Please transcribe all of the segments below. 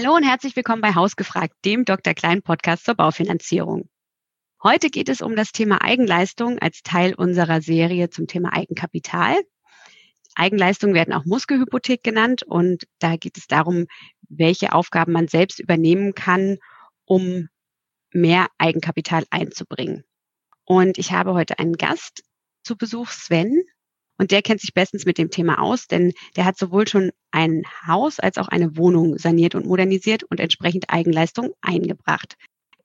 Hallo und herzlich willkommen bei Hausgefragt, dem Dr. Klein Podcast zur Baufinanzierung. Heute geht es um das Thema Eigenleistung als Teil unserer Serie zum Thema Eigenkapital. Eigenleistungen werden auch Muskelhypothek genannt und da geht es darum, welche Aufgaben man selbst übernehmen kann, um mehr Eigenkapital einzubringen. Und ich habe heute einen Gast zu Besuch, Sven. Und der kennt sich bestens mit dem Thema aus, denn der hat sowohl schon ein Haus als auch eine Wohnung saniert und modernisiert und entsprechend Eigenleistung eingebracht.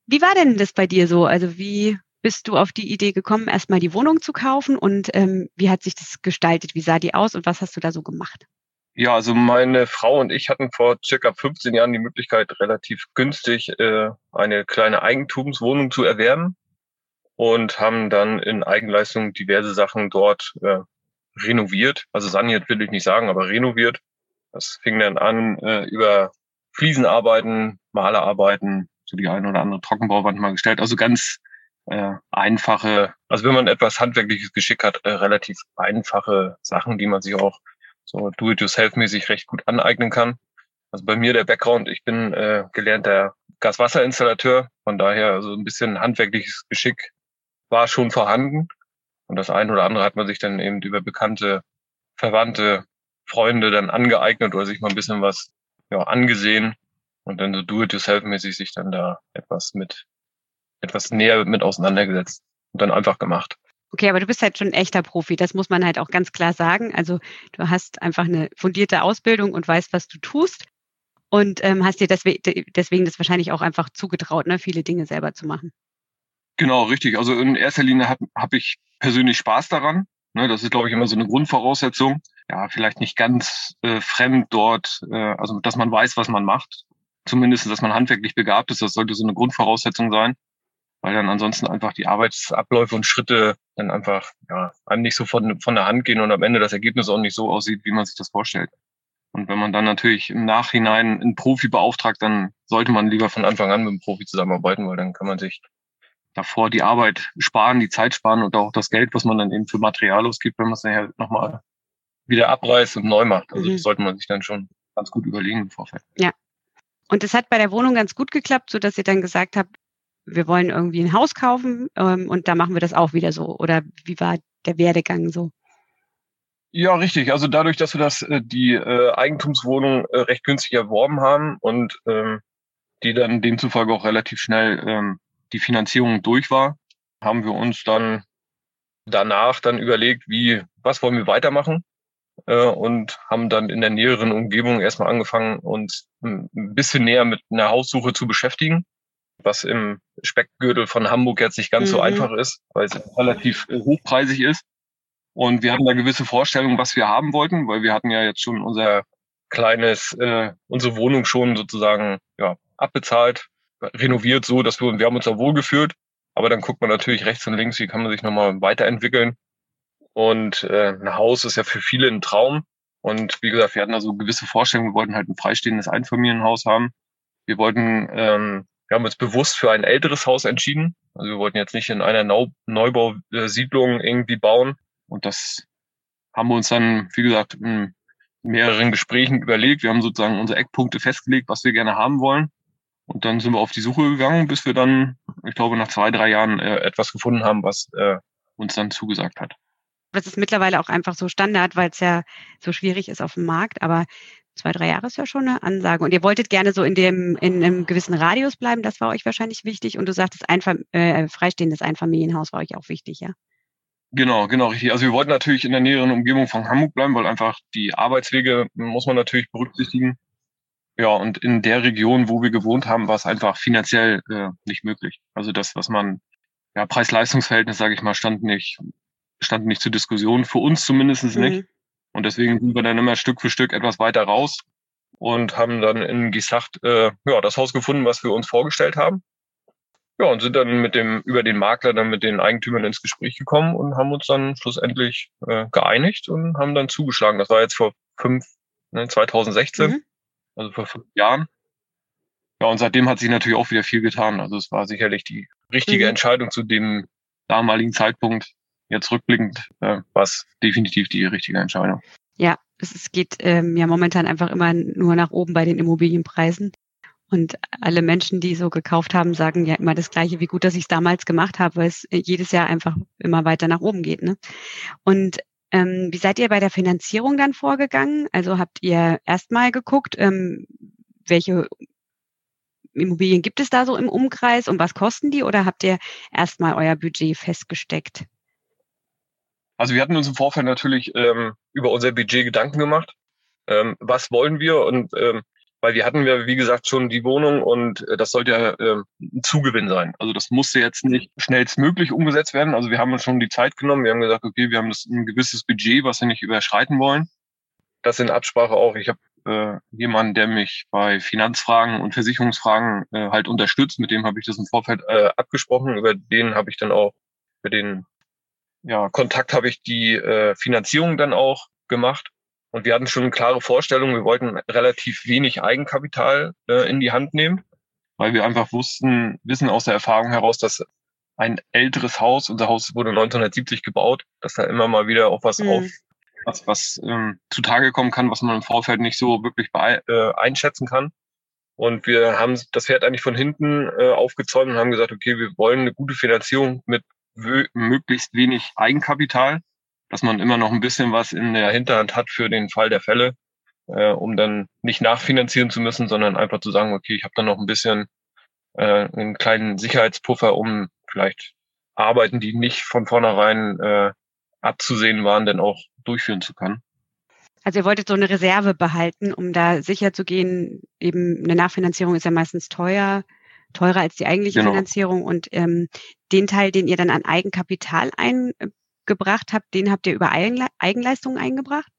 Wie war denn das bei dir so? Also wie bist du auf die Idee gekommen, erstmal die Wohnung zu kaufen und ähm, wie hat sich das gestaltet? Wie sah die aus und was hast du da so gemacht? Ja, also meine Frau und ich hatten vor circa 15 Jahren die Möglichkeit, relativ günstig äh, eine kleine Eigentumswohnung zu erwerben und haben dann in Eigenleistung diverse Sachen dort äh, renoviert. Also saniert will ich nicht sagen, aber renoviert. Das fing dann an äh, über Fliesenarbeiten, Malerarbeiten, so die eine oder andere Trockenbauwand mal gestellt. Also ganz äh, einfache, also wenn man etwas handwerkliches Geschick hat, äh, relativ einfache Sachen, die man sich auch so do-it-yourself-mäßig recht gut aneignen kann. Also bei mir der Background, ich bin äh, gelernter Gaswasserinstallateur, von daher so ein bisschen handwerkliches Geschick war schon vorhanden. Und das eine oder andere hat man sich dann eben über bekannte, verwandte Freunde dann angeeignet oder sich mal ein bisschen was ja, angesehen und dann so do-it-yourself-mäßig sich dann da etwas mit, etwas näher mit auseinandergesetzt und dann einfach gemacht. Okay, aber du bist halt schon ein echter Profi, das muss man halt auch ganz klar sagen. Also du hast einfach eine fundierte Ausbildung und weißt, was du tust und ähm, hast dir deswegen, das wahrscheinlich auch einfach zugetraut, ne, viele Dinge selber zu machen. Genau, richtig. Also in erster Linie habe hab ich persönlich Spaß daran. Ne, das ist, glaube ich, immer so eine Grundvoraussetzung. Ja, vielleicht nicht ganz äh, fremd dort, äh, also dass man weiß, was man macht. Zumindest, dass man handwerklich begabt ist, das sollte so eine Grundvoraussetzung sein. Weil dann ansonsten einfach die Arbeitsabläufe und Schritte dann einfach ja, einem nicht so von, von der Hand gehen und am Ende das Ergebnis auch nicht so aussieht, wie man sich das vorstellt. Und wenn man dann natürlich im Nachhinein einen Profi beauftragt, dann sollte man lieber von Anfang an mit einem Profi zusammenarbeiten, weil dann kann man sich davor die Arbeit sparen, die Zeit sparen und auch das Geld, was man dann eben für Material ausgibt, wenn man es nachher nochmal wieder abreißt und neu macht. Also mhm. das sollte man sich dann schon ganz gut überlegen im Vorfeld. Ja. Und es hat bei der Wohnung ganz gut geklappt, so dass ihr dann gesagt habt, wir wollen irgendwie ein Haus kaufen ähm, und da machen wir das auch wieder so. Oder wie war der Werdegang so? Ja, richtig. Also dadurch, dass wir das äh, die äh, Eigentumswohnung äh, recht günstig erworben haben und ähm, die dann demzufolge auch relativ schnell ähm, die Finanzierung durch war, haben wir uns dann danach dann überlegt, wie, was wollen wir weitermachen? Äh, und haben dann in der näheren Umgebung erstmal angefangen, uns ein bisschen näher mit einer Haussuche zu beschäftigen, was im Speckgürtel von Hamburg jetzt nicht ganz mhm. so einfach ist, weil es relativ hochpreisig ist. Und wir hatten da gewisse Vorstellungen, was wir haben wollten, weil wir hatten ja jetzt schon unser kleines, äh, unsere Wohnung schon sozusagen ja, abbezahlt renoviert so, dass wir, wir haben uns da wohlgefühlt. Aber dann guckt man natürlich rechts und links, wie kann man sich nochmal weiterentwickeln. Und äh, ein Haus ist ja für viele ein Traum. Und wie gesagt, wir hatten da so gewisse Vorstellungen. Wir wollten halt ein freistehendes Einfamilienhaus haben. Wir wollten, ähm, wir haben uns bewusst für ein älteres Haus entschieden. Also wir wollten jetzt nicht in einer Neu Neubausiedlung irgendwie bauen. Und das haben wir uns dann, wie gesagt, in mehreren Gesprächen überlegt. Wir haben sozusagen unsere Eckpunkte festgelegt, was wir gerne haben wollen. Und dann sind wir auf die Suche gegangen, bis wir dann, ich glaube, nach zwei, drei Jahren äh, etwas gefunden haben, was äh, uns dann zugesagt hat. Das ist mittlerweile auch einfach so Standard, weil es ja so schwierig ist auf dem Markt. Aber zwei, drei Jahre ist ja schon eine Ansage. Und ihr wolltet gerne so in dem in einem gewissen Radius bleiben. Das war euch wahrscheinlich wichtig. Und du sagtest, ein äh, freistehendes Einfamilienhaus war euch auch wichtig, ja? Genau, genau, richtig. Also wir wollten natürlich in der näheren Umgebung von Hamburg bleiben, weil einfach die Arbeitswege muss man natürlich berücksichtigen. Ja, und in der Region, wo wir gewohnt haben, war es einfach finanziell äh, nicht möglich. Also das, was man, ja, Preis-Leistungs-Verhältnis, sage ich mal, stand nicht, stand nicht zur Diskussion, für uns zumindest mhm. nicht. Und deswegen sind wir dann immer Stück für Stück etwas weiter raus und haben dann in Gisacht äh, ja, das Haus gefunden, was wir uns vorgestellt haben. Ja, und sind dann mit dem, über den Makler dann mit den Eigentümern ins Gespräch gekommen und haben uns dann schlussendlich äh, geeinigt und haben dann zugeschlagen. Das war jetzt vor fünf, ne, 2016. Mhm also vor fünf Jahren. Ja, und seitdem hat sich natürlich auch wieder viel getan. Also es war sicherlich die richtige mhm. Entscheidung zu dem damaligen Zeitpunkt. Jetzt rückblickend äh, war es definitiv die richtige Entscheidung. Ja, es, geht ähm, ja momentan einfach immer nur nach oben bei den Immobilienpreisen. Und alle Menschen, die so gekauft haben, sagen ja immer das Gleiche, wie gut, dass ich es damals gemacht habe, weil es jedes Jahr einfach immer weiter nach oben geht. Ne? Und ähm, wie seid ihr bei der Finanzierung dann vorgegangen? Also habt ihr erstmal geguckt, ähm, welche Immobilien gibt es da so im Umkreis und was kosten die oder habt ihr erstmal euer Budget festgesteckt? Also wir hatten uns im Vorfeld natürlich ähm, über unser Budget Gedanken gemacht. Ähm, was wollen wir? Und ähm, weil wir hatten ja, wie gesagt, schon die Wohnung und äh, das sollte ja äh, ein Zugewinn sein. Also das musste jetzt nicht schnellstmöglich umgesetzt werden. Also wir haben uns schon die Zeit genommen. Wir haben gesagt, okay, wir haben das ein gewisses Budget, was wir nicht überschreiten wollen. Das in Absprache auch. Ich habe äh, jemanden, der mich bei Finanzfragen und Versicherungsfragen äh, halt unterstützt. Mit dem habe ich das im Vorfeld äh, abgesprochen. Über den habe ich dann auch, für den ja, Kontakt habe ich die äh, Finanzierung dann auch gemacht. Und wir hatten schon eine klare Vorstellung, wir wollten relativ wenig Eigenkapital äh, in die Hand nehmen, weil wir einfach wussten, wissen aus der Erfahrung heraus, dass ein älteres Haus, unser Haus wurde 1970 gebaut, dass da immer mal wieder auch was mhm. auf was, was ähm, zutage kommen kann, was man im Vorfeld nicht so wirklich äh, einschätzen kann. Und wir haben das Pferd eigentlich von hinten äh, aufgezäumt und haben gesagt, okay, wir wollen eine gute Finanzierung mit möglichst wenig Eigenkapital, dass man immer noch ein bisschen was in der Hinterhand hat für den Fall der Fälle, äh, um dann nicht nachfinanzieren zu müssen, sondern einfach zu sagen, okay, ich habe dann noch ein bisschen äh, einen kleinen Sicherheitspuffer, um vielleicht Arbeiten, die nicht von vornherein äh, abzusehen waren, dann auch durchführen zu können. Also ihr wolltet so eine Reserve behalten, um da sicher zu gehen, eben eine Nachfinanzierung ist ja meistens teuer, teurer als die eigentliche genau. Finanzierung und ähm, den Teil, den ihr dann an Eigenkapital eingebracht habt, den habt ihr über Eigenleistungen eingebracht?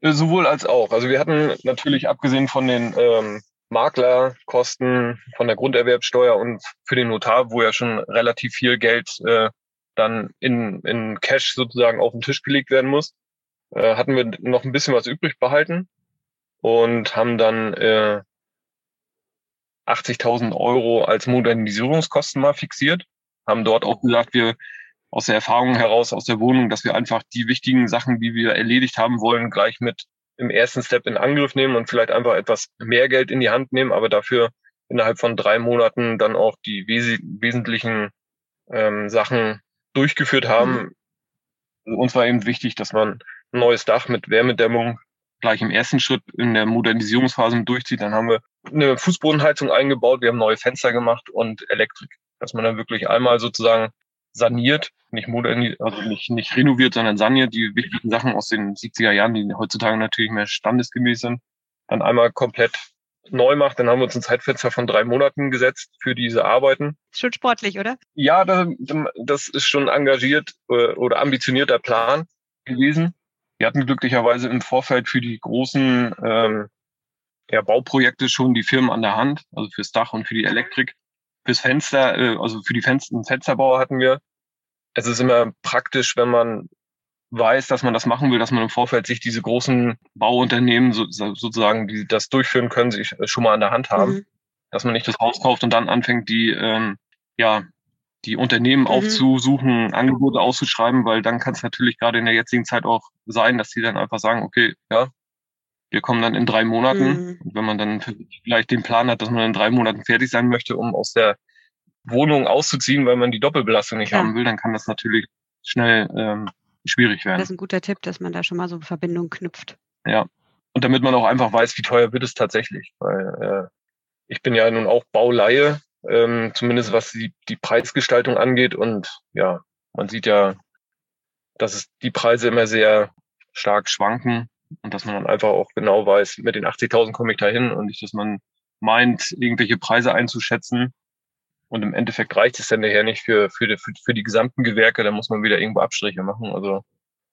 Äh, sowohl als auch. Also wir hatten natürlich abgesehen von den ähm, Maklerkosten, von der Grunderwerbsteuer und für den Notar, wo ja schon relativ viel Geld äh, dann in, in Cash sozusagen auf den Tisch gelegt werden muss, äh, hatten wir noch ein bisschen was übrig behalten und haben dann äh, 80.000 Euro als Modernisierungskosten mal fixiert, haben dort auch gesagt, wir aus der Erfahrung heraus aus der Wohnung, dass wir einfach die wichtigen Sachen, die wir erledigt haben wollen, gleich mit im ersten Step in Angriff nehmen und vielleicht einfach etwas mehr Geld in die Hand nehmen, aber dafür innerhalb von drei Monaten dann auch die wes wesentlichen ähm, Sachen durchgeführt haben. Mhm. Uns war eben wichtig, dass man ein neues Dach mit Wärmedämmung gleich im ersten Schritt in der Modernisierungsphase durchzieht. Dann haben wir eine Fußbodenheizung eingebaut, wir haben neue Fenster gemacht und Elektrik. Dass man dann wirklich einmal sozusagen saniert, nicht moderniert, also nicht, nicht renoviert, sondern saniert, die wichtigen Sachen aus den 70er Jahren, die heutzutage natürlich mehr standesgemäß sind, dann einmal komplett neu macht, dann haben wir uns ein Zeitfenster von drei Monaten gesetzt für diese Arbeiten. Schon sportlich, oder? Ja, das, das ist schon engagiert äh, oder ambitionierter Plan gewesen. Wir hatten glücklicherweise im Vorfeld für die großen ähm, ja, Bauprojekte schon die Firmen an der Hand, also fürs Dach und für die Elektrik. Fürs Fenster, äh, also für die Fenster, Fensterbauer hatten wir. Es ist immer praktisch, wenn man weiß, dass man das machen will, dass man im Vorfeld sich diese großen Bauunternehmen so, sozusagen, die das durchführen können, sich äh, schon mal an der Hand haben. Mhm. Dass man nicht das Haus kauft und dann anfängt, die, ähm, ja, die Unternehmen mhm. aufzusuchen, Angebote auszuschreiben, weil dann kann es natürlich gerade in der jetzigen Zeit auch sein, dass die dann einfach sagen, okay, ja, wir kommen dann in drei Monaten. Mhm. Und wenn man dann vielleicht den Plan hat, dass man in drei Monaten fertig sein möchte, um aus der Wohnung auszuziehen, weil man die Doppelbelastung nicht ja. haben will, dann kann das natürlich schnell ähm, schwierig werden. Das ist ein guter Tipp, dass man da schon mal so eine Verbindung knüpft. Ja. Und damit man auch einfach weiß, wie teuer wird es tatsächlich. Weil äh, ich bin ja nun auch Bauleihe, ähm, zumindest was die, die Preisgestaltung angeht. Und ja, man sieht ja, dass es die Preise immer sehr stark schwanken und dass man dann einfach auch genau weiß, mit den 80.000 komme ich da hin und nicht, dass man meint, irgendwelche Preise einzuschätzen und im Endeffekt reicht es dann nachher nicht für, für, die, für, für die gesamten Gewerke, da muss man wieder irgendwo Abstriche machen. Also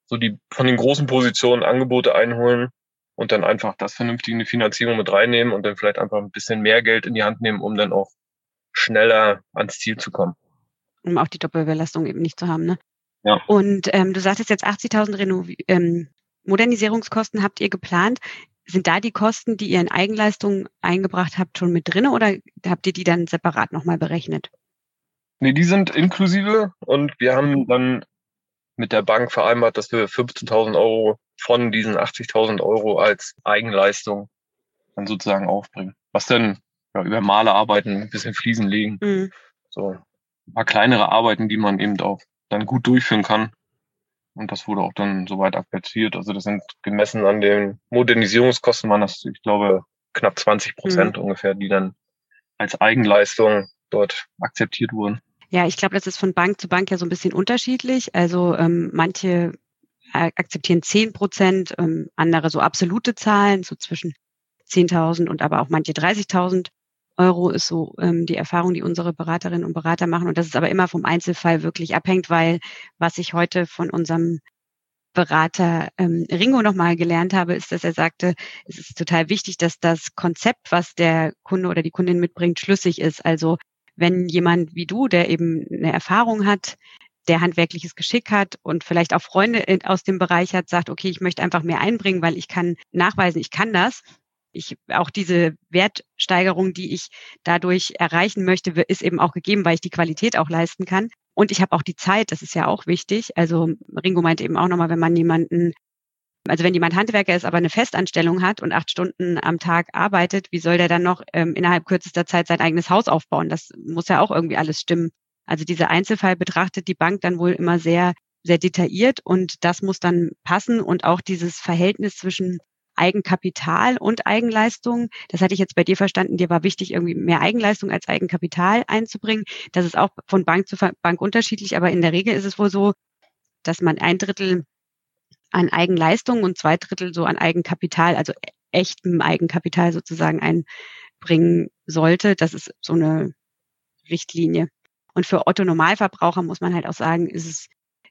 so die von den großen Positionen Angebote einholen und dann einfach das vernünftige Finanzierung mit reinnehmen und dann vielleicht einfach ein bisschen mehr Geld in die Hand nehmen, um dann auch schneller ans Ziel zu kommen. Um auch die Doppelbelastung eben nicht zu haben, ne? Ja. Und ähm, du sagtest jetzt 80.000 ähm, Modernisierungskosten habt ihr geplant. Sind da die Kosten, die ihr in Eigenleistungen eingebracht habt, schon mit drin oder habt ihr die dann separat nochmal berechnet? Nee, die sind inklusive und wir haben dann mit der Bank vereinbart, dass wir 15.000 Euro von diesen 80.000 Euro als Eigenleistung dann sozusagen aufbringen. Was dann ja, über Male arbeiten, ein bisschen Fliesen legen. Mhm. So ein paar kleinere Arbeiten, die man eben auch dann gut durchführen kann. Und das wurde auch dann soweit akzeptiert. Also das sind gemessen an den Modernisierungskosten waren das, ich glaube, knapp 20 Prozent mhm. ungefähr, die dann als Eigenleistung dort akzeptiert wurden. Ja, ich glaube, das ist von Bank zu Bank ja so ein bisschen unterschiedlich. Also ähm, manche akzeptieren 10 Prozent, ähm, andere so absolute Zahlen, so zwischen 10.000 und aber auch manche 30.000 Euro ist so ähm, die Erfahrung, die unsere Beraterinnen und Berater machen. Und das ist aber immer vom Einzelfall wirklich abhängt, weil was ich heute von unserem Berater ähm, Ringo nochmal gelernt habe, ist, dass er sagte, es ist total wichtig, dass das Konzept, was der Kunde oder die Kundin mitbringt, schlüssig ist. Also wenn jemand wie du, der eben eine Erfahrung hat, der handwerkliches Geschick hat und vielleicht auch Freunde aus dem Bereich hat, sagt, okay, ich möchte einfach mehr einbringen, weil ich kann nachweisen, ich kann das. Ich, auch diese Wertsteigerung, die ich dadurch erreichen möchte, ist eben auch gegeben, weil ich die Qualität auch leisten kann. Und ich habe auch die Zeit, das ist ja auch wichtig. Also Ringo meinte eben auch nochmal, wenn man jemanden, also wenn jemand Handwerker ist, aber eine Festanstellung hat und acht Stunden am Tag arbeitet, wie soll der dann noch ähm, innerhalb kürzester Zeit sein eigenes Haus aufbauen? Das muss ja auch irgendwie alles stimmen. Also dieser Einzelfall betrachtet die Bank dann wohl immer sehr, sehr detailliert und das muss dann passen und auch dieses Verhältnis zwischen Eigenkapital und Eigenleistung. Das hatte ich jetzt bei dir verstanden. Dir war wichtig, irgendwie mehr Eigenleistung als Eigenkapital einzubringen. Das ist auch von Bank zu Bank unterschiedlich, aber in der Regel ist es wohl so, dass man ein Drittel an Eigenleistung und zwei Drittel so an Eigenkapital, also echtem Eigenkapital sozusagen einbringen sollte. Das ist so eine Richtlinie. Und für Otto Normalverbraucher muss man halt auch sagen, ist es,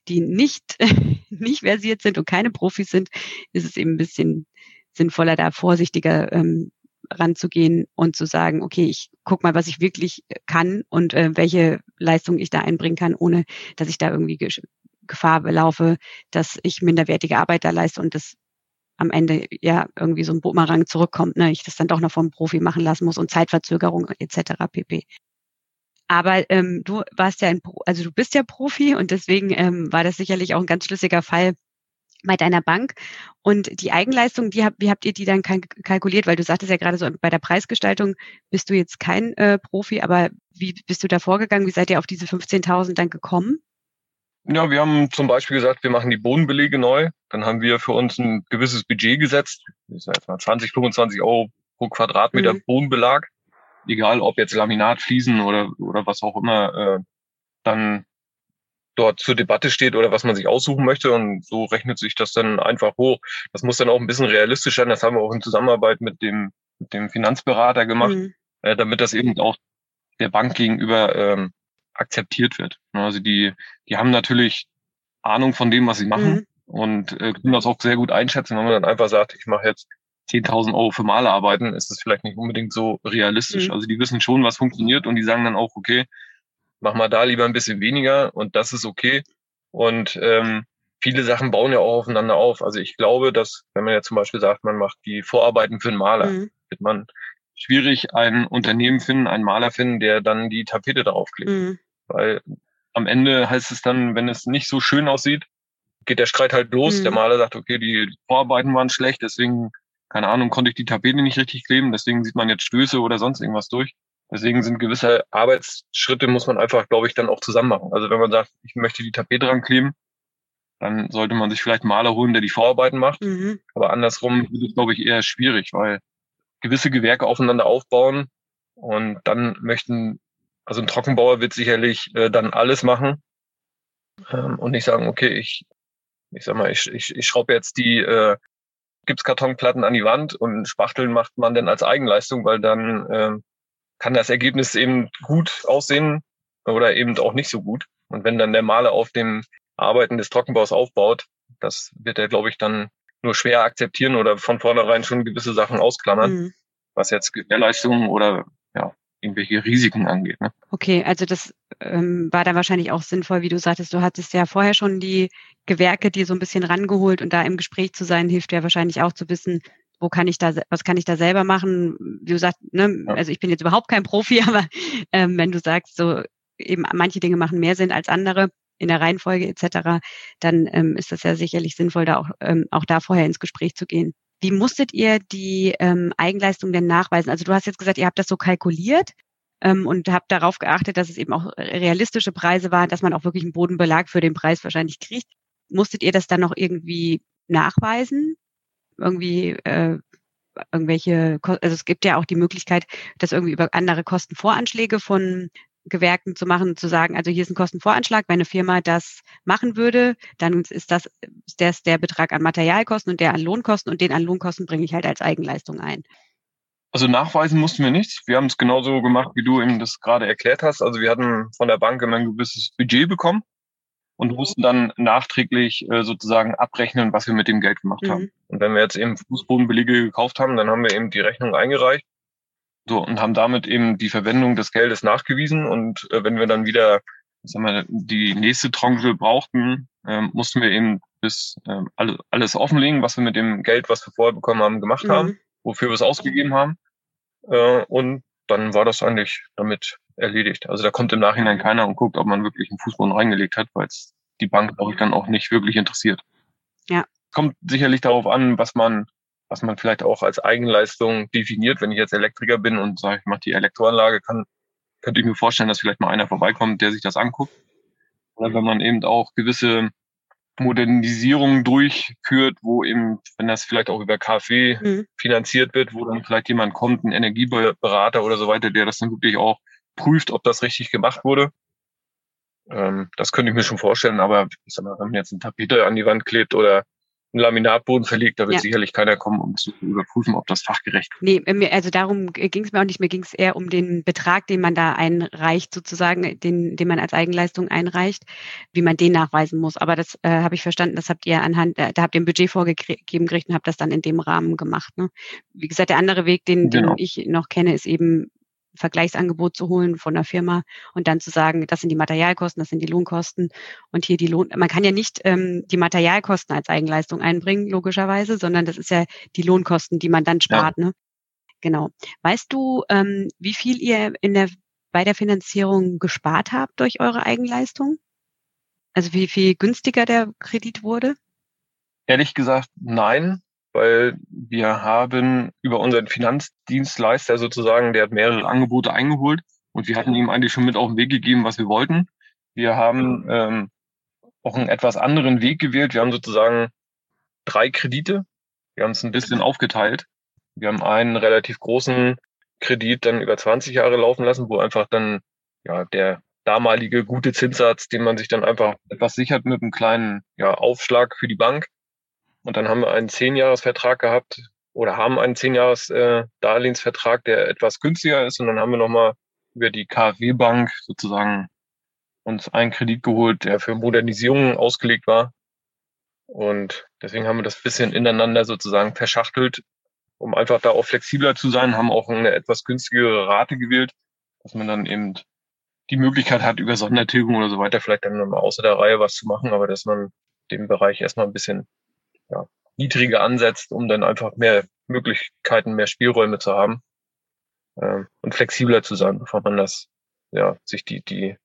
die nicht, nicht versiert sind und keine Profis sind, ist es eben ein bisschen sinnvoller, da vorsichtiger ähm, ranzugehen und zu sagen, okay, ich guck mal, was ich wirklich äh, kann und äh, welche Leistung ich da einbringen kann, ohne dass ich da irgendwie Gefahr laufe, dass ich minderwertige Arbeit da leiste und das am Ende ja irgendwie so ein Bumerang zurückkommt, ne, ich das dann doch noch vom Profi machen lassen muss und Zeitverzögerung etc. pp. Aber ähm, du warst ja ein, also du bist ja Profi und deswegen ähm, war das sicherlich auch ein ganz schlüssiger Fall bei deiner Bank. Und die Eigenleistung, die, wie habt ihr die dann kalkuliert? Weil du sagtest ja gerade so, bei der Preisgestaltung bist du jetzt kein äh, Profi, aber wie bist du da vorgegangen? Wie seid ihr auf diese 15.000 dann gekommen? Ja, wir haben zum Beispiel gesagt, wir machen die Bodenbelege neu. Dann haben wir für uns ein gewisses Budget gesetzt. Ich sag jetzt mal 20, 25 Euro pro Quadratmeter mhm. Bodenbelag. Egal ob jetzt Laminat, Fliesen oder, oder was auch immer äh, dann dort zur Debatte steht oder was man sich aussuchen möchte. Und so rechnet sich das dann einfach hoch. Das muss dann auch ein bisschen realistisch sein. Das haben wir auch in Zusammenarbeit mit dem, mit dem Finanzberater gemacht, mhm. äh, damit das eben auch der Bank gegenüber ähm, akzeptiert wird. Also die, die haben natürlich Ahnung von dem, was sie machen mhm. und äh, können das auch sehr gut einschätzen. Wenn man dann einfach sagt, ich mache jetzt 10.000 Euro für Malerarbeiten, ist das vielleicht nicht unbedingt so realistisch. Mhm. Also die wissen schon, was funktioniert und die sagen dann auch, okay, mach mal da lieber ein bisschen weniger und das ist okay. Und ähm, viele Sachen bauen ja auch aufeinander auf. Also ich glaube, dass, wenn man ja zum Beispiel sagt, man macht die Vorarbeiten für einen Maler, mhm. wird man schwierig ein Unternehmen finden, einen Maler finden, der dann die Tapete darauf klebt. Mhm. Weil am Ende heißt es dann, wenn es nicht so schön aussieht, geht der Streit halt los. Mhm. Der Maler sagt, okay, die Vorarbeiten waren schlecht, deswegen, keine Ahnung, konnte ich die Tapete nicht richtig kleben, deswegen sieht man jetzt Stöße oder sonst irgendwas durch. Deswegen sind gewisse Arbeitsschritte muss man einfach, glaube ich, dann auch zusammen machen. Also wenn man sagt, ich möchte die Tapete dran kleben, dann sollte man sich vielleicht Maler holen, der die Vorarbeiten macht. Mhm. Aber andersrum wird es, glaube ich, eher schwierig, weil gewisse Gewerke aufeinander aufbauen und dann möchten, also ein Trockenbauer wird sicherlich äh, dann alles machen ähm, und nicht sagen, okay, ich, ich sag mal, ich, ich, ich schraube jetzt die äh, Gipskartonplatten an die Wand und Spachteln macht man dann als Eigenleistung, weil dann ähm, kann das Ergebnis eben gut aussehen oder eben auch nicht so gut. Und wenn dann der Maler auf dem Arbeiten des Trockenbaus aufbaut, das wird er, glaube ich, dann nur schwer akzeptieren oder von vornherein schon gewisse Sachen ausklammern, mhm. was jetzt Gewährleistungen oder ja, irgendwelche Risiken angeht. Ne? Okay, also das ähm, war dann wahrscheinlich auch sinnvoll, wie du sagtest, du hattest ja vorher schon die Gewerke, die so ein bisschen rangeholt und da im Gespräch zu sein, hilft ja wahrscheinlich auch zu wissen, wo kann ich da, was kann ich da selber machen? Wie du sagst, ne, ja. also ich bin jetzt überhaupt kein Profi, aber ähm, wenn du sagst, so eben manche Dinge machen mehr Sinn als andere in der Reihenfolge etc., dann ähm, ist das ja sicherlich sinnvoll, da auch, ähm, auch da vorher ins Gespräch zu gehen. Wie musstet ihr die ähm, Eigenleistung denn nachweisen? Also du hast jetzt gesagt, ihr habt das so kalkuliert ähm, und habt darauf geachtet, dass es eben auch realistische Preise waren, dass man auch wirklich einen Bodenbelag für den Preis wahrscheinlich kriegt. Musstet ihr das dann noch irgendwie nachweisen? Irgendwie äh, irgendwelche, also es gibt ja auch die Möglichkeit, das irgendwie über andere Kostenvoranschläge von Gewerken zu machen, zu sagen, also hier ist ein Kostenvoranschlag, wenn eine Firma das machen würde, dann ist das, das der Betrag an Materialkosten und der an Lohnkosten und den an Lohnkosten bringe ich halt als Eigenleistung ein. Also nachweisen mussten wir nichts. Wir haben es genauso gemacht, wie du eben das gerade erklärt hast. Also wir hatten von der Bank immer ein gewisses Budget bekommen und mussten dann nachträglich äh, sozusagen abrechnen, was wir mit dem Geld gemacht mhm. haben. Und wenn wir jetzt eben Fußbodenbelege gekauft haben, dann haben wir eben die Rechnung eingereicht so, und haben damit eben die Verwendung des Geldes nachgewiesen. Und äh, wenn wir dann wieder sagen wir, die nächste Tranche brauchten, äh, mussten wir eben bis äh, alle, alles offenlegen, was wir mit dem Geld, was wir vorher bekommen haben, gemacht mhm. haben, wofür wir es ausgegeben haben. Äh, und dann war das eigentlich damit erledigt. Also da kommt im Nachhinein keiner und guckt, ob man wirklich einen Fußboden reingelegt hat, weil es die Bank, glaube ich, dann auch nicht wirklich interessiert. Ja. Kommt sicherlich darauf an, was man was man vielleicht auch als Eigenleistung definiert. Wenn ich jetzt Elektriker bin und sage, ich mache die Elektroanlage, kann, könnte ich mir vorstellen, dass vielleicht mal einer vorbeikommt, der sich das anguckt. Oder wenn man eben auch gewisse Modernisierungen durchführt, wo eben, wenn das vielleicht auch über KfW mhm. finanziert wird, wo dann vielleicht jemand kommt, ein Energieberater oder so weiter, der das dann wirklich auch prüft, ob das richtig gemacht wurde. Ähm, das könnte ich mir schon vorstellen, aber ich sag mal, wenn man jetzt ein Tapete an die Wand klebt oder einen Laminatboden verlegt, da wird ja. sicherlich keiner kommen, um zu überprüfen, ob das fachgerecht ist. Nee, also darum ging es mir auch nicht. Mir ging es eher um den Betrag, den man da einreicht, sozusagen, den, den man als Eigenleistung einreicht, wie man den nachweisen muss. Aber das äh, habe ich verstanden, das habt ihr anhand, äh, da habt ihr ein Budget vorgegeben gekriegt und habt das dann in dem Rahmen gemacht. Ne? Wie gesagt, der andere Weg, den, genau. den ich noch kenne, ist eben Vergleichsangebot zu holen von der Firma und dann zu sagen, das sind die Materialkosten, das sind die Lohnkosten und hier die Lohn. Man kann ja nicht ähm, die Materialkosten als Eigenleistung einbringen, logischerweise, sondern das ist ja die Lohnkosten, die man dann spart. Ja. Ne? Genau. Weißt du, ähm, wie viel ihr in der bei der Finanzierung gespart habt durch eure Eigenleistung? Also wie viel günstiger der Kredit wurde? Ehrlich gesagt, nein weil wir haben über unseren Finanzdienstleister sozusagen, der hat mehrere Angebote eingeholt und wir hatten ihm eigentlich schon mit auf den Weg gegeben, was wir wollten. Wir haben ähm, auch einen etwas anderen Weg gewählt. Wir haben sozusagen drei Kredite. Wir haben es ein bisschen aufgeteilt. Wir haben einen relativ großen Kredit dann über 20 Jahre laufen lassen, wo einfach dann ja der damalige gute Zinssatz, den man sich dann einfach etwas sichert mit einem kleinen ja, Aufschlag für die Bank, und dann haben wir einen Zehnjahresvertrag gehabt oder haben einen Zehnjahres-Darlehensvertrag, äh, der etwas günstiger ist. Und dann haben wir nochmal über die KfW-Bank sozusagen uns einen Kredit geholt, der für Modernisierungen ausgelegt war. Und deswegen haben wir das bisschen ineinander sozusagen verschachtelt, um einfach da auch flexibler zu sein, haben auch eine etwas günstigere Rate gewählt, dass man dann eben die Möglichkeit hat, über Sondertilgung oder so weiter vielleicht dann nochmal außer der Reihe was zu machen, aber dass man den Bereich erstmal ein bisschen ja, niedriger ansetzt, um dann einfach mehr Möglichkeiten, mehr Spielräume zu haben äh, und flexibler zu sein, bevor man das, ja, sich die, die,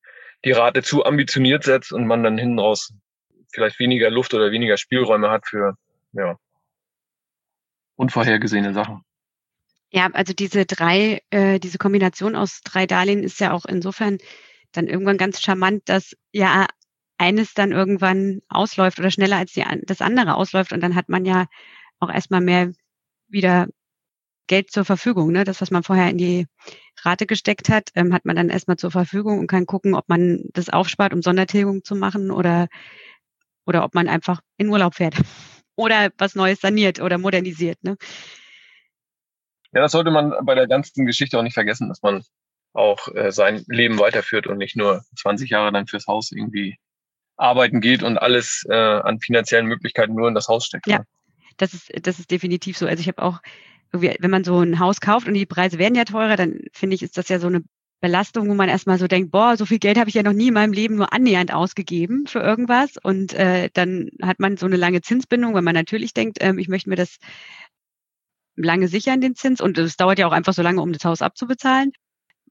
die Rate zu ambitioniert setzt und man dann hinten raus vielleicht weniger Luft oder weniger Spielräume hat für, ja, unvorhergesehene Sachen. Ja, also diese drei, äh, diese Kombination aus drei Darlehen ist ja auch insofern dann irgendwann ganz charmant, dass ja eines dann irgendwann ausläuft oder schneller als die, das andere ausläuft und dann hat man ja auch erstmal mehr wieder Geld zur Verfügung. Ne? Das, was man vorher in die Rate gesteckt hat, ähm, hat man dann erstmal zur Verfügung und kann gucken, ob man das aufspart, um Sondertilgung zu machen oder, oder ob man einfach in Urlaub fährt oder was Neues saniert oder modernisiert. Ne? Ja, das sollte man bei der ganzen Geschichte auch nicht vergessen, dass man auch äh, sein Leben weiterführt und nicht nur 20 Jahre dann fürs Haus irgendwie arbeiten geht und alles äh, an finanziellen Möglichkeiten nur in das Haus steckt. Ja, das ist, das ist definitiv so. Also ich habe auch, wenn man so ein Haus kauft und die Preise werden ja teurer, dann finde ich, ist das ja so eine Belastung, wo man erstmal so denkt, boah, so viel Geld habe ich ja noch nie in meinem Leben nur annähernd ausgegeben für irgendwas. Und äh, dann hat man so eine lange Zinsbindung, weil man natürlich denkt, ähm, ich möchte mir das lange sichern, den Zins. Und es dauert ja auch einfach so lange, um das Haus abzubezahlen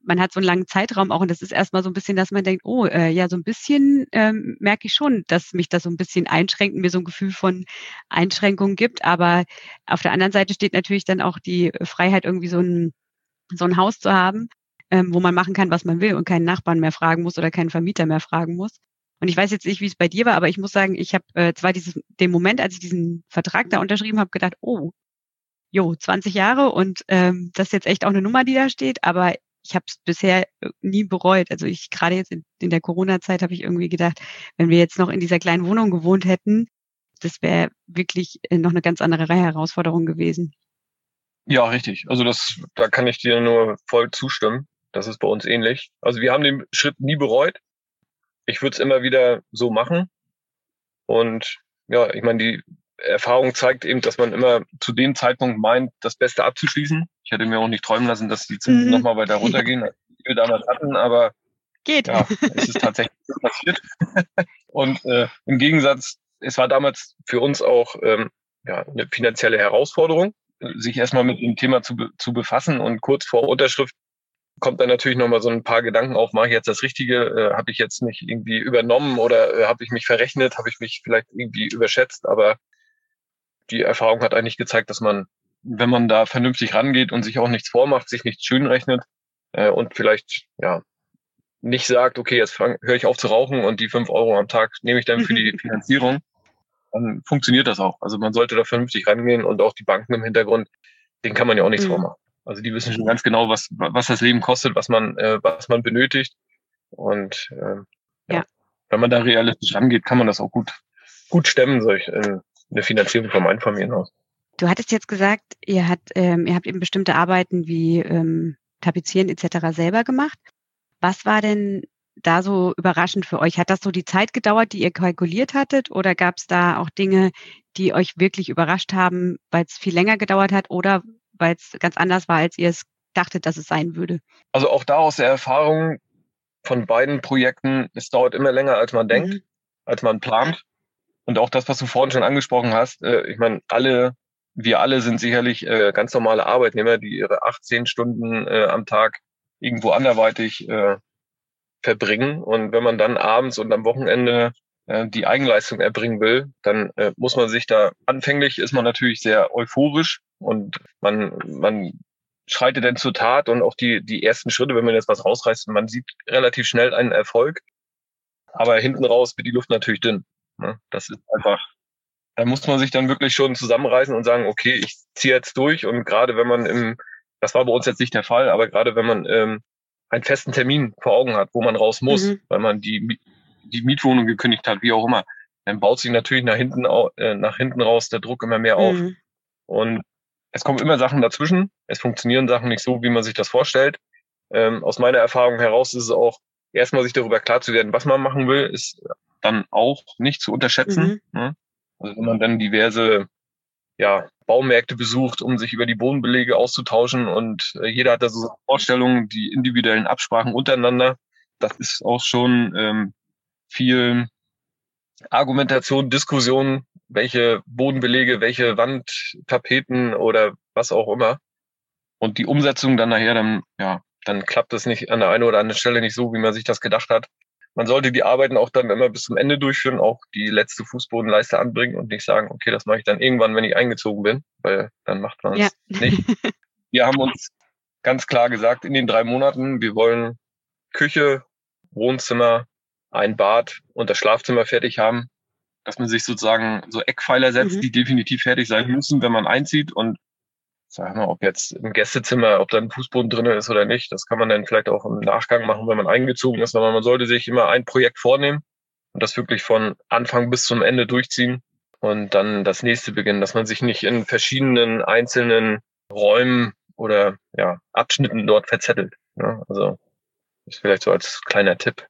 man hat so einen langen Zeitraum auch und das ist erstmal so ein bisschen, dass man denkt, oh, äh, ja, so ein bisschen ähm, merke ich schon, dass mich das so ein bisschen einschränkt, mir so ein Gefühl von Einschränkung gibt. Aber auf der anderen Seite steht natürlich dann auch die Freiheit, irgendwie so ein, so ein Haus zu haben, ähm, wo man machen kann, was man will und keinen Nachbarn mehr fragen muss oder keinen Vermieter mehr fragen muss. Und ich weiß jetzt nicht, wie es bei dir war, aber ich muss sagen, ich habe äh, zwar dieses, den Moment, als ich diesen Vertrag da unterschrieben habe, gedacht, oh, jo, 20 Jahre und ähm, das ist jetzt echt auch eine Nummer, die da steht, aber ich habe es bisher äh, nie bereut. Also ich gerade jetzt in, in der Corona-Zeit habe ich irgendwie gedacht, wenn wir jetzt noch in dieser kleinen Wohnung gewohnt hätten, das wäre wirklich äh, noch eine ganz andere Herausforderung gewesen. Ja, richtig. Also das, da kann ich dir nur voll zustimmen. Das ist bei uns ähnlich. Also wir haben den Schritt nie bereut. Ich würde es immer wieder so machen. Und ja, ich meine, die Erfahrung zeigt eben, dass man immer zu dem Zeitpunkt meint, das Beste abzuschließen. Ich hätte mir auch nicht träumen lassen, dass die Zinsen mhm. nochmal weiter runtergehen, als wir damals hatten, aber Geht. Ja, es ist tatsächlich passiert. Und äh, im Gegensatz, es war damals für uns auch ähm, ja, eine finanzielle Herausforderung, sich erstmal mit dem Thema zu, zu befassen und kurz vor Unterschrift kommt dann natürlich nochmal so ein paar Gedanken auf, mache ich jetzt das Richtige, äh, habe ich jetzt nicht irgendwie übernommen oder äh, habe ich mich verrechnet, habe ich mich vielleicht irgendwie überschätzt, aber die Erfahrung hat eigentlich gezeigt, dass man, wenn man da vernünftig rangeht und sich auch nichts vormacht, sich nichts schönrechnet äh, und vielleicht ja nicht sagt, okay, jetzt höre ich auf zu rauchen und die fünf Euro am Tag nehme ich dann für die Finanzierung, dann funktioniert das auch. Also man sollte da vernünftig rangehen und auch die Banken im Hintergrund, denen kann man ja auch nichts mhm. vormachen. Also die wissen schon ganz genau, was, was das Leben kostet, was man, äh, was man benötigt. Und äh, ja. ja. wenn man da realistisch rangeht, kann man das auch gut, gut stemmen, solch, äh, eine Finanzierung vom Einfamilienhaus. Du hattest jetzt gesagt, ihr, hat, ähm, ihr habt eben bestimmte Arbeiten wie ähm, Tapezieren etc. selber gemacht. Was war denn da so überraschend für euch? Hat das so die Zeit gedauert, die ihr kalkuliert hattet? Oder gab es da auch Dinge, die euch wirklich überrascht haben, weil es viel länger gedauert hat oder weil es ganz anders war, als ihr es dachtet, dass es sein würde? Also auch da aus der Erfahrung von beiden Projekten, es dauert immer länger, als man denkt, mhm. als man plant. Und auch das, was du vorhin schon angesprochen hast, äh, ich meine, alle, wir alle sind sicherlich äh, ganz normale Arbeitnehmer, die ihre 18 Stunden äh, am Tag irgendwo anderweitig äh, verbringen. Und wenn man dann abends und am Wochenende äh, die Eigenleistung erbringen will, dann äh, muss man sich da, anfänglich ist man natürlich sehr euphorisch und man, man schreitet dann zur Tat und auch die, die ersten Schritte, wenn man jetzt was rausreißt, man sieht relativ schnell einen Erfolg. Aber hinten raus wird die Luft natürlich dünn. Ne? Das ist einfach, da muss man sich dann wirklich schon zusammenreißen und sagen, okay, ich ziehe jetzt durch. Und gerade wenn man im, das war bei uns jetzt nicht der Fall, aber gerade wenn man ähm, einen festen Termin vor Augen hat, wo man raus muss, mhm. weil man die, die Mietwohnung gekündigt hat, wie auch immer, dann baut sich natürlich nach hinten, äh, nach hinten raus der Druck immer mehr auf. Mhm. Und es kommen immer Sachen dazwischen. Es funktionieren Sachen nicht so, wie man sich das vorstellt. Ähm, aus meiner Erfahrung heraus ist es auch, erstmal sich darüber klar zu werden, was man machen will, ist dann auch nicht zu unterschätzen. Mhm. Ne? Also wenn man dann diverse ja, Baumärkte besucht, um sich über die Bodenbelege auszutauschen und äh, jeder hat da so Vorstellungen, die individuellen Absprachen untereinander. Das ist auch schon ähm, viel Argumentation, Diskussion, welche Bodenbelege, welche Wandtapeten oder was auch immer. Und die Umsetzung dann nachher, dann, ja, dann klappt das nicht an der einen oder anderen Stelle nicht so, wie man sich das gedacht hat man sollte die Arbeiten auch dann immer bis zum Ende durchführen, auch die letzte Fußbodenleiste anbringen und nicht sagen, okay, das mache ich dann irgendwann, wenn ich eingezogen bin, weil dann macht man es ja. nicht. Wir haben uns ganz klar gesagt, in den drei Monaten, wir wollen Küche, Wohnzimmer, ein Bad und das Schlafzimmer fertig haben, dass man sich sozusagen so Eckpfeiler setzt, mhm. die definitiv fertig sein müssen, wenn man einzieht und sagen wir, ob jetzt im Gästezimmer, ob da ein Fußboden drin ist oder nicht, das kann man dann vielleicht auch im Nachgang machen, wenn man eingezogen ist, aber man sollte sich immer ein Projekt vornehmen und das wirklich von Anfang bis zum Ende durchziehen und dann das nächste beginnen, dass man sich nicht in verschiedenen einzelnen Räumen oder ja, Abschnitten dort verzettelt. Ja, also ist vielleicht so als kleiner Tipp.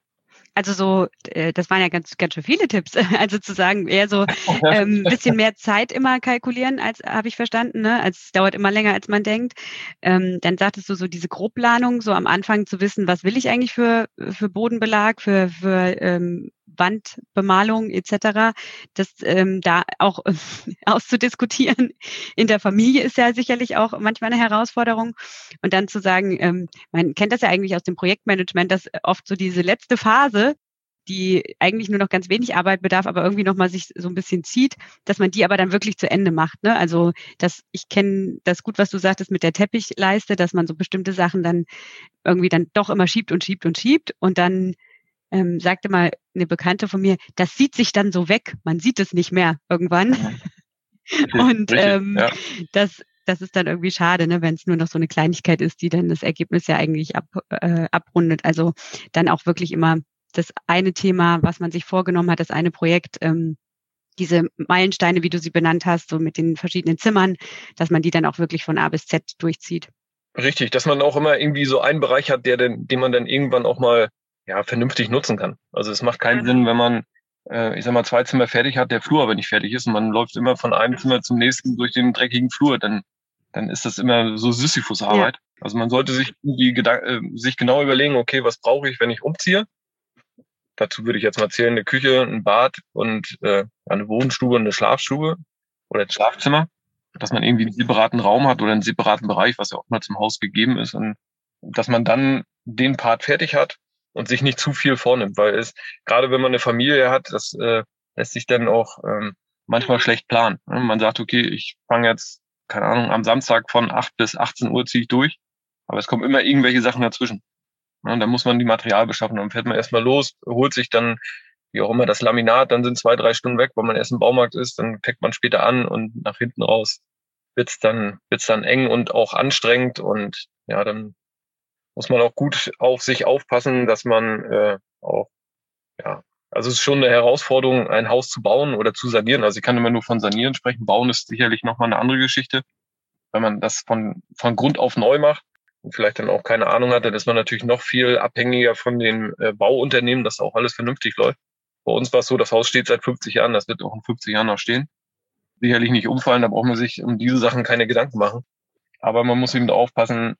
Also so, äh, das waren ja ganz, ganz schön viele Tipps. Also zu sagen, eher so ein ähm, bisschen mehr Zeit immer kalkulieren, als habe ich verstanden, ne? Als es dauert immer länger, als man denkt. Ähm, dann sagtest du so diese Grobplanung, so am Anfang zu wissen, was will ich eigentlich für, für Bodenbelag, für, für ähm, Wandbemalung etc. Das ähm, da auch äh, auszudiskutieren in der Familie ist ja sicherlich auch manchmal eine Herausforderung. Und dann zu sagen, ähm, man kennt das ja eigentlich aus dem Projektmanagement, dass oft so diese letzte Phase die eigentlich nur noch ganz wenig Arbeit bedarf, aber irgendwie noch mal sich so ein bisschen zieht, dass man die aber dann wirklich zu Ende macht. Ne? Also das, ich kenne das gut, was du sagtest mit der Teppichleiste, dass man so bestimmte Sachen dann irgendwie dann doch immer schiebt und schiebt und schiebt und dann ähm, sagte mal eine Bekannte von mir, das sieht sich dann so weg, man sieht es nicht mehr irgendwann. und ähm, ja. das, das ist dann irgendwie schade, ne, wenn es nur noch so eine Kleinigkeit ist, die dann das Ergebnis ja eigentlich ab, äh, abrundet. Also dann auch wirklich immer das eine Thema, was man sich vorgenommen hat, das eine Projekt, ähm, diese Meilensteine, wie du sie benannt hast, so mit den verschiedenen Zimmern, dass man die dann auch wirklich von A bis Z durchzieht. Richtig, dass man auch immer irgendwie so einen Bereich hat, der den, den man dann irgendwann auch mal ja vernünftig nutzen kann. Also es macht keinen mhm. Sinn, wenn man äh, ich sag mal zwei Zimmer fertig hat, der Flur aber nicht fertig ist und man läuft immer von einem Zimmer zum nächsten durch den dreckigen Flur, dann dann ist das immer so Sisyphus-Arbeit. Ja. Also man sollte sich irgendwie äh, sich genau überlegen, okay, was brauche ich, wenn ich umziehe? Dazu würde ich jetzt mal zählen, eine Küche, ein Bad und äh, eine Wohnstube und eine Schlafstube oder ein Schlafzimmer, dass man irgendwie einen separaten Raum hat oder einen separaten Bereich, was ja auch mal zum Haus gegeben ist und dass man dann den Part fertig hat und sich nicht zu viel vornimmt, weil es gerade wenn man eine Familie hat, das äh, lässt sich dann auch ähm, manchmal schlecht planen. Ne? Man sagt, okay, ich fange jetzt, keine Ahnung, am Samstag von 8 bis 18 Uhr ziehe ich durch, aber es kommen immer irgendwelche Sachen dazwischen. Ja, dann muss man die Material beschaffen. Dann fährt man erstmal los, holt sich dann, wie auch immer, das Laminat, dann sind zwei, drei Stunden weg, weil man erst im Baumarkt ist, dann fängt man später an und nach hinten raus wird's dann, wird's dann eng und auch anstrengend und ja, dann muss man auch gut auf sich aufpassen, dass man äh, auch, ja, also es ist schon eine Herausforderung, ein Haus zu bauen oder zu sanieren. Also ich kann immer nur von sanieren sprechen. Bauen ist sicherlich nochmal eine andere Geschichte. Wenn man das von, von Grund auf neu macht, und vielleicht dann auch keine Ahnung hat, dann ist man natürlich noch viel abhängiger von den äh, Bauunternehmen, dass auch alles vernünftig läuft. Bei uns war es so, das Haus steht seit 50 Jahren, das wird auch in 50 Jahren noch stehen. Sicherlich nicht umfallen, da braucht man sich um diese Sachen keine Gedanken machen. Aber man muss eben aufpassen,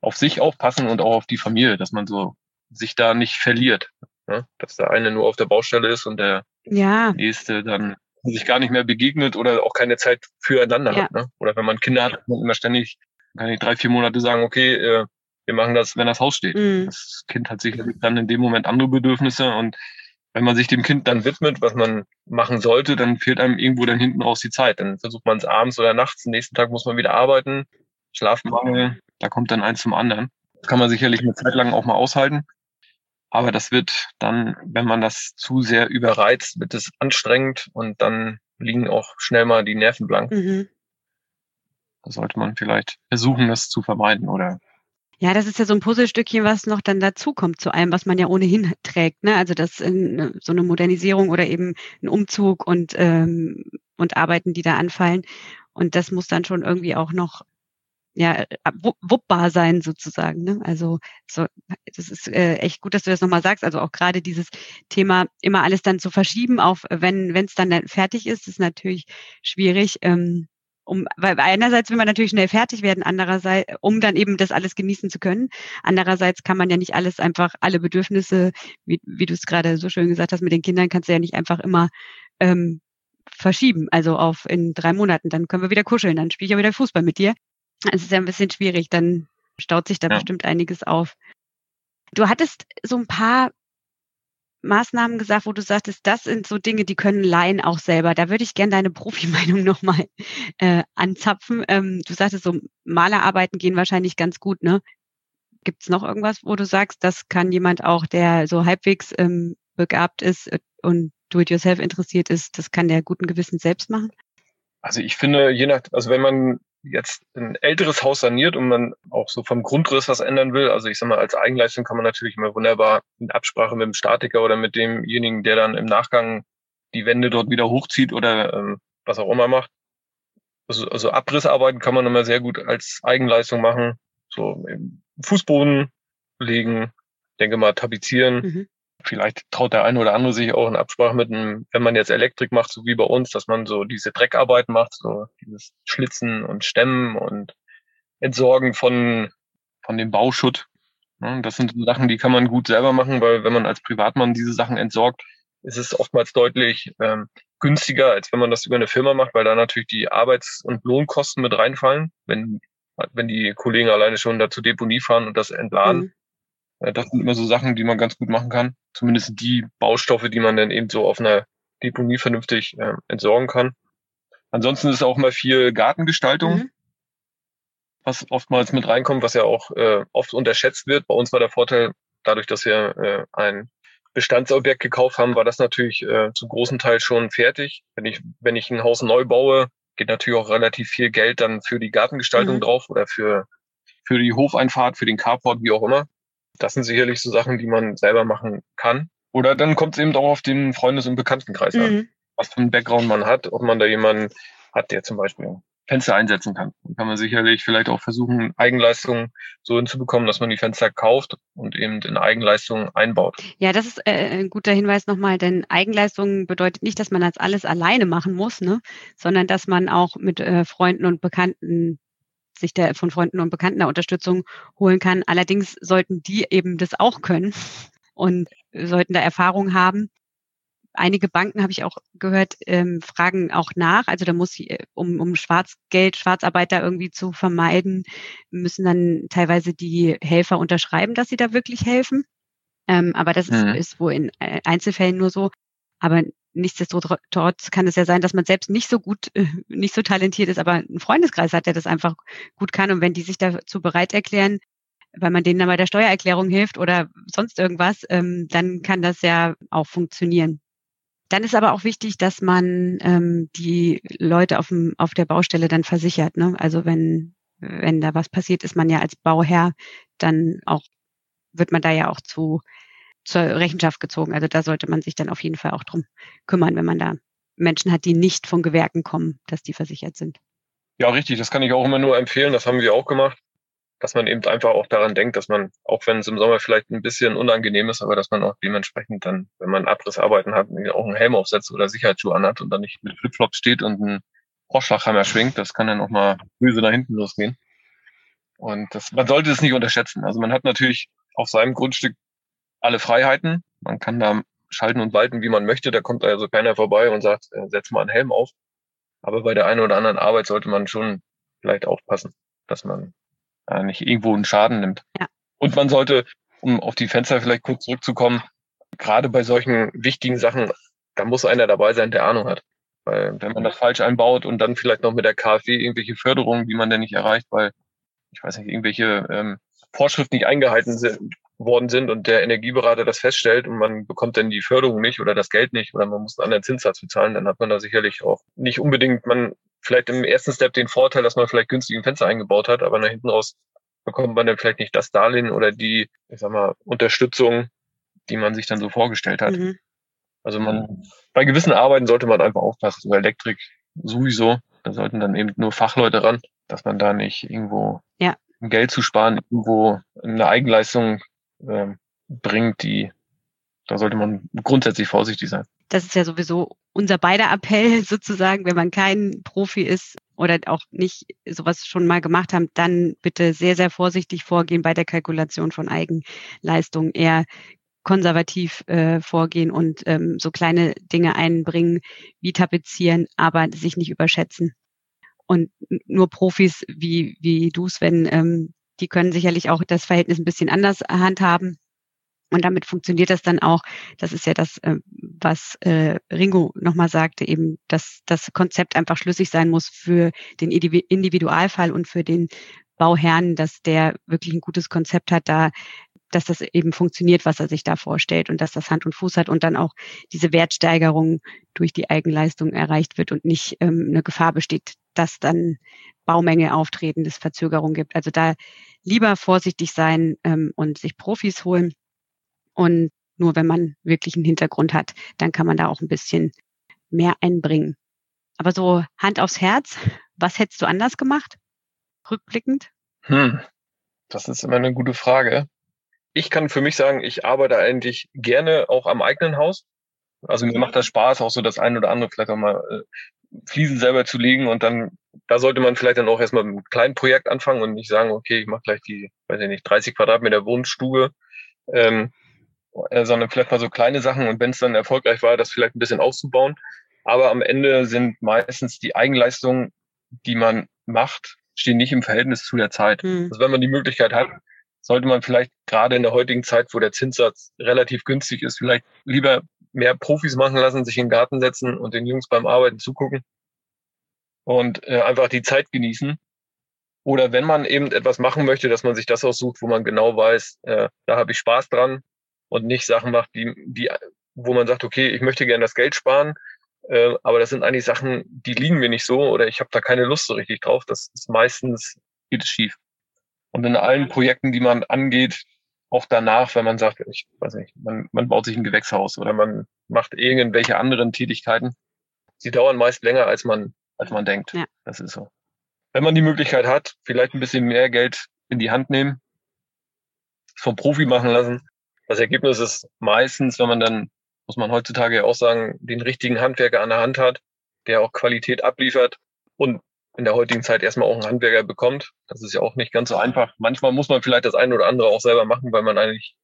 auf sich aufpassen und auch auf die Familie, dass man so sich da nicht verliert. Ne? Dass der eine nur auf der Baustelle ist und der ja. nächste dann sich gar nicht mehr begegnet oder auch keine Zeit füreinander ja. hat. Ne? Oder wenn man Kinder hat, man immer ständig kann ich drei, vier Monate sagen, okay, äh, wir machen das, wenn das Haus steht. Mhm. Das Kind hat sicherlich dann in dem Moment andere Bedürfnisse und wenn man sich dem Kind dann widmet, was man machen sollte, dann fehlt einem irgendwo dann hinten raus die Zeit. Dann versucht man es abends oder nachts, den nächsten Tag muss man wieder arbeiten, Schlafmangel, da kommt dann eins zum anderen. Das kann man sicherlich eine Zeit lang auch mal aushalten. Aber das wird dann, wenn man das zu sehr überreizt, wird es anstrengend und dann liegen auch schnell mal die Nerven blank. Mhm. Da sollte man vielleicht versuchen, das zu vermeiden oder ja, das ist ja so ein Puzzlestückchen, was noch dann dazukommt zu allem, was man ja ohnehin trägt. Ne? Also das in, so eine Modernisierung oder eben ein Umzug und ähm, und Arbeiten, die da anfallen. Und das muss dann schon irgendwie auch noch ja wuppbar sein sozusagen. Ne? Also so, das ist äh, echt gut, dass du das nochmal sagst. Also auch gerade dieses Thema immer alles dann zu verschieben, auf wenn wenn es dann fertig ist, ist natürlich schwierig. Ähm, um, weil einerseits will man natürlich schnell fertig werden, andererseits, um dann eben das alles genießen zu können. Andererseits kann man ja nicht alles einfach, alle Bedürfnisse, wie, wie du es gerade so schön gesagt hast, mit den Kindern kannst du ja nicht einfach immer ähm, verschieben. Also auf in drei Monaten, dann können wir wieder kuscheln, dann spiele ich ja wieder Fußball mit dir. Es ist ja ein bisschen schwierig, dann staut sich da ja. bestimmt einiges auf. Du hattest so ein paar Maßnahmen gesagt, wo du sagtest, das sind so Dinge, die können Laien auch selber. Da würde ich gerne deine Profimeinung nochmal äh, anzapfen. Ähm, du sagtest, so Malerarbeiten gehen wahrscheinlich ganz gut, ne? Gibt es noch irgendwas, wo du sagst, das kann jemand auch, der so halbwegs ähm, begabt ist äh, und do-it-yourself interessiert ist, das kann der guten Gewissen selbst machen? Also ich finde, je nach, also wenn man jetzt ein älteres Haus saniert und man auch so vom Grundriss was ändern will, also ich sag mal, als Eigenleistung kann man natürlich immer wunderbar in Absprache mit dem Statiker oder mit demjenigen, der dann im Nachgang die Wände dort wieder hochzieht oder ähm, was auch immer macht. Also, also Abrissarbeiten kann man immer sehr gut als Eigenleistung machen. So Fußboden legen, denke mal tapezieren, mhm. Vielleicht traut der eine oder andere sich auch in Absprache mit einem, wenn man jetzt Elektrik macht, so wie bei uns, dass man so diese Dreckarbeit macht, so dieses Schlitzen und Stemmen und Entsorgen von, von dem Bauschutt. Das sind Sachen, die kann man gut selber machen, weil wenn man als Privatmann diese Sachen entsorgt, ist es oftmals deutlich ähm, günstiger, als wenn man das über eine Firma macht, weil da natürlich die Arbeits- und Lohnkosten mit reinfallen, wenn, wenn die Kollegen alleine schon dazu Deponie fahren und das entladen. Mhm. Das sind immer so Sachen, die man ganz gut machen kann. Zumindest die Baustoffe, die man dann eben so auf einer Deponie vernünftig äh, entsorgen kann. Ansonsten ist auch mal viel Gartengestaltung, mhm. was oftmals mit reinkommt, was ja auch äh, oft unterschätzt wird. Bei uns war der Vorteil, dadurch, dass wir äh, ein Bestandsobjekt gekauft haben, war das natürlich äh, zum großen Teil schon fertig. Wenn ich, wenn ich ein Haus neu baue, geht natürlich auch relativ viel Geld dann für die Gartengestaltung mhm. drauf oder für, für die Hofeinfahrt, für den Carport, wie auch immer. Das sind sicherlich so Sachen, die man selber machen kann. Oder dann kommt es eben auch auf den Freundes- und Bekanntenkreis mhm. an, was für einen Background man hat, ob man da jemanden hat, der zum Beispiel Fenster einsetzen kann. Dann kann man sicherlich vielleicht auch versuchen, Eigenleistungen so hinzubekommen, dass man die Fenster kauft und eben in Eigenleistungen einbaut. Ja, das ist äh, ein guter Hinweis nochmal, denn Eigenleistungen bedeutet nicht, dass man das alles alleine machen muss, ne? sondern dass man auch mit äh, Freunden und Bekannten sich der, von Freunden und Bekannten der Unterstützung holen kann. Allerdings sollten die eben das auch können und sollten da Erfahrung haben einige Banken, habe ich auch gehört, ähm, fragen auch nach. Also da muss, äh, um, um Schwarzgeld, Schwarzarbeiter irgendwie zu vermeiden, müssen dann teilweise die Helfer unterschreiben, dass sie da wirklich helfen. Ähm, aber das ist, mhm. ist wohl in äh, Einzelfällen nur so. Aber nichtsdestotrotz kann es ja sein, dass man selbst nicht so gut, äh, nicht so talentiert ist, aber einen Freundeskreis hat, der das einfach gut kann. Und wenn die sich dazu bereit erklären, weil man denen dann bei der Steuererklärung hilft oder sonst irgendwas, ähm, dann kann das ja auch funktionieren. Dann ist aber auch wichtig, dass man ähm, die Leute auf, dem, auf der Baustelle dann versichert. Ne? Also wenn, wenn da was passiert, ist man ja als Bauherr dann auch, wird man da ja auch zu zur Rechenschaft gezogen. Also da sollte man sich dann auf jeden Fall auch drum kümmern, wenn man da Menschen hat, die nicht von Gewerken kommen, dass die versichert sind. Ja, richtig. Das kann ich auch immer nur empfehlen. Das haben wir auch gemacht dass man eben einfach auch daran denkt, dass man, auch wenn es im Sommer vielleicht ein bisschen unangenehm ist, aber dass man auch dementsprechend dann, wenn man Abrissarbeiten hat, auch einen Helm aufsetzt oder Sicherheitsschuhe anhat und dann nicht mit Flipflops steht und einen Rohrschlaghammer schwingt, das kann dann auch mal böse nach hinten losgehen. Und das, man sollte es nicht unterschätzen. Also man hat natürlich auf seinem Grundstück alle Freiheiten. Man kann da schalten und walten, wie man möchte. Da kommt also keiner vorbei und sagt, äh, setz mal einen Helm auf. Aber bei der einen oder anderen Arbeit sollte man schon vielleicht aufpassen, dass man äh, nicht irgendwo einen Schaden nimmt. Ja. Und man sollte, um auf die Fenster vielleicht kurz zurückzukommen, gerade bei solchen wichtigen Sachen, da muss einer dabei sein, der Ahnung hat. Weil wenn man das falsch einbaut und dann vielleicht noch mit der KfW irgendwelche Förderungen, die man denn nicht erreicht, weil, ich weiß nicht, irgendwelche ähm, Vorschriften nicht eingehalten sind, worden sind und der Energieberater das feststellt und man bekommt dann die Förderung nicht oder das Geld nicht oder man muss einen anderen Zinssatz bezahlen, dann hat man da sicherlich auch nicht unbedingt, man vielleicht im ersten Step den Vorteil, dass man vielleicht günstigen Fenster eingebaut hat, aber nach hinten raus bekommt man dann vielleicht nicht das Darlehen oder die, ich sag mal, Unterstützung, die man sich dann so vorgestellt hat. Mhm. Also man, bei gewissen Arbeiten sollte man einfach aufpassen, so Elektrik sowieso, da sollten dann eben nur Fachleute ran, dass man da nicht irgendwo ja. Geld zu sparen, irgendwo eine Eigenleistung äh, bringt, die, da sollte man grundsätzlich vorsichtig sein. Das ist ja sowieso unser beider Appell sozusagen, wenn man kein Profi ist oder auch nicht sowas schon mal gemacht haben, dann bitte sehr, sehr vorsichtig vorgehen bei der Kalkulation von Eigenleistung. Eher konservativ äh, vorgehen und ähm, so kleine Dinge einbringen wie tapezieren, aber sich nicht überschätzen. Und nur Profis wie, wie du, Sven, ähm, die können sicherlich auch das Verhältnis ein bisschen anders handhaben. Und damit funktioniert das dann auch. Das ist ja das, äh, was äh, Ringo nochmal sagte, eben, dass das Konzept einfach schlüssig sein muss für den Individualfall und für den Bauherrn, dass der wirklich ein gutes Konzept hat, da dass das eben funktioniert, was er sich da vorstellt und dass das Hand und Fuß hat und dann auch diese Wertsteigerung durch die Eigenleistung erreicht wird und nicht ähm, eine Gefahr besteht, dass dann Baumenge auftreten, dass Verzögerung gibt. Also da lieber vorsichtig sein ähm, und sich Profis holen und nur wenn man wirklich einen Hintergrund hat, dann kann man da auch ein bisschen mehr einbringen. Aber so Hand aufs Herz, was hättest du anders gemacht? Rückblickend? Hm, das ist immer eine gute Frage. Ich kann für mich sagen, ich arbeite eigentlich gerne auch am eigenen Haus. Also mir macht das Spaß, auch so das ein oder andere vielleicht auch mal äh, Fliesen selber zu legen und dann, da sollte man vielleicht dann auch erstmal mit einem kleinen Projekt anfangen und nicht sagen, okay, ich mache gleich die, weiß ich nicht, 30 Quadratmeter Wohnstube. Ähm, äh, sondern vielleicht mal so kleine Sachen und wenn es dann erfolgreich war, das vielleicht ein bisschen auszubauen. Aber am Ende sind meistens die Eigenleistungen, die man macht, stehen nicht im Verhältnis zu der Zeit. Mhm. Also wenn man die Möglichkeit hat, sollte man vielleicht gerade in der heutigen Zeit, wo der Zinssatz relativ günstig ist, vielleicht lieber mehr Profis machen lassen, sich in den Garten setzen und den Jungs beim Arbeiten zugucken und äh, einfach die Zeit genießen. Oder wenn man eben etwas machen möchte, dass man sich das aussucht, wo man genau weiß, äh, da habe ich Spaß dran und nicht Sachen macht, die, die, wo man sagt, okay, ich möchte gerne das Geld sparen, äh, aber das sind eigentlich Sachen, die liegen mir nicht so oder ich habe da keine Lust so richtig drauf. Das ist meistens geht es schief. Und in allen Projekten, die man angeht, auch danach, wenn man sagt, ich weiß nicht, man, man baut sich ein Gewächshaus oder man macht irgendwelche anderen Tätigkeiten, sie dauern meist länger, als man, als man denkt. Ja. Das ist so. Wenn man die Möglichkeit hat, vielleicht ein bisschen mehr Geld in die Hand nehmen, vom Profi machen lassen. Das Ergebnis ist meistens, wenn man dann muss man heutzutage ja auch sagen, den richtigen Handwerker an der Hand hat, der auch Qualität abliefert und in der heutigen Zeit erstmal auch einen Handwerker bekommt. Das ist ja auch nicht ganz so einfach. Manchmal muss man vielleicht das eine oder andere auch selber machen, weil man eigentlich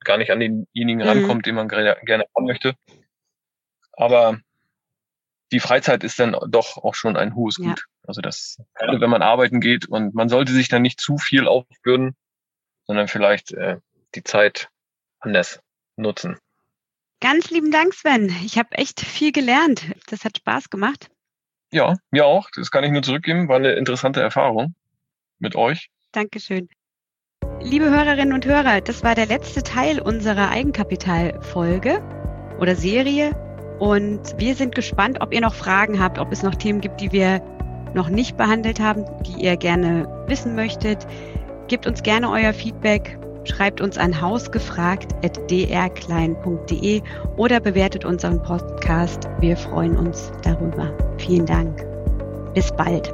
gar nicht an denjenigen mhm. rankommt, den man gerne haben möchte. Aber die Freizeit ist dann doch auch schon ein hohes Gut. Ja. Also das, gerade wenn man arbeiten geht und man sollte sich dann nicht zu viel aufbürden, sondern vielleicht äh, die Zeit anders nutzen. Ganz lieben Dank, Sven. Ich habe echt viel gelernt. Das hat Spaß gemacht. Ja, mir auch. Das kann ich nur zurückgeben. War eine interessante Erfahrung mit euch. Dankeschön. Liebe Hörerinnen und Hörer, das war der letzte Teil unserer Eigenkapitalfolge oder Serie. Und wir sind gespannt, ob ihr noch Fragen habt, ob es noch Themen gibt, die wir noch nicht behandelt haben, die ihr gerne wissen möchtet. Gebt uns gerne euer Feedback Schreibt uns an hausgefragt.drklein.de oder bewertet unseren Podcast. Wir freuen uns darüber. Vielen Dank. Bis bald.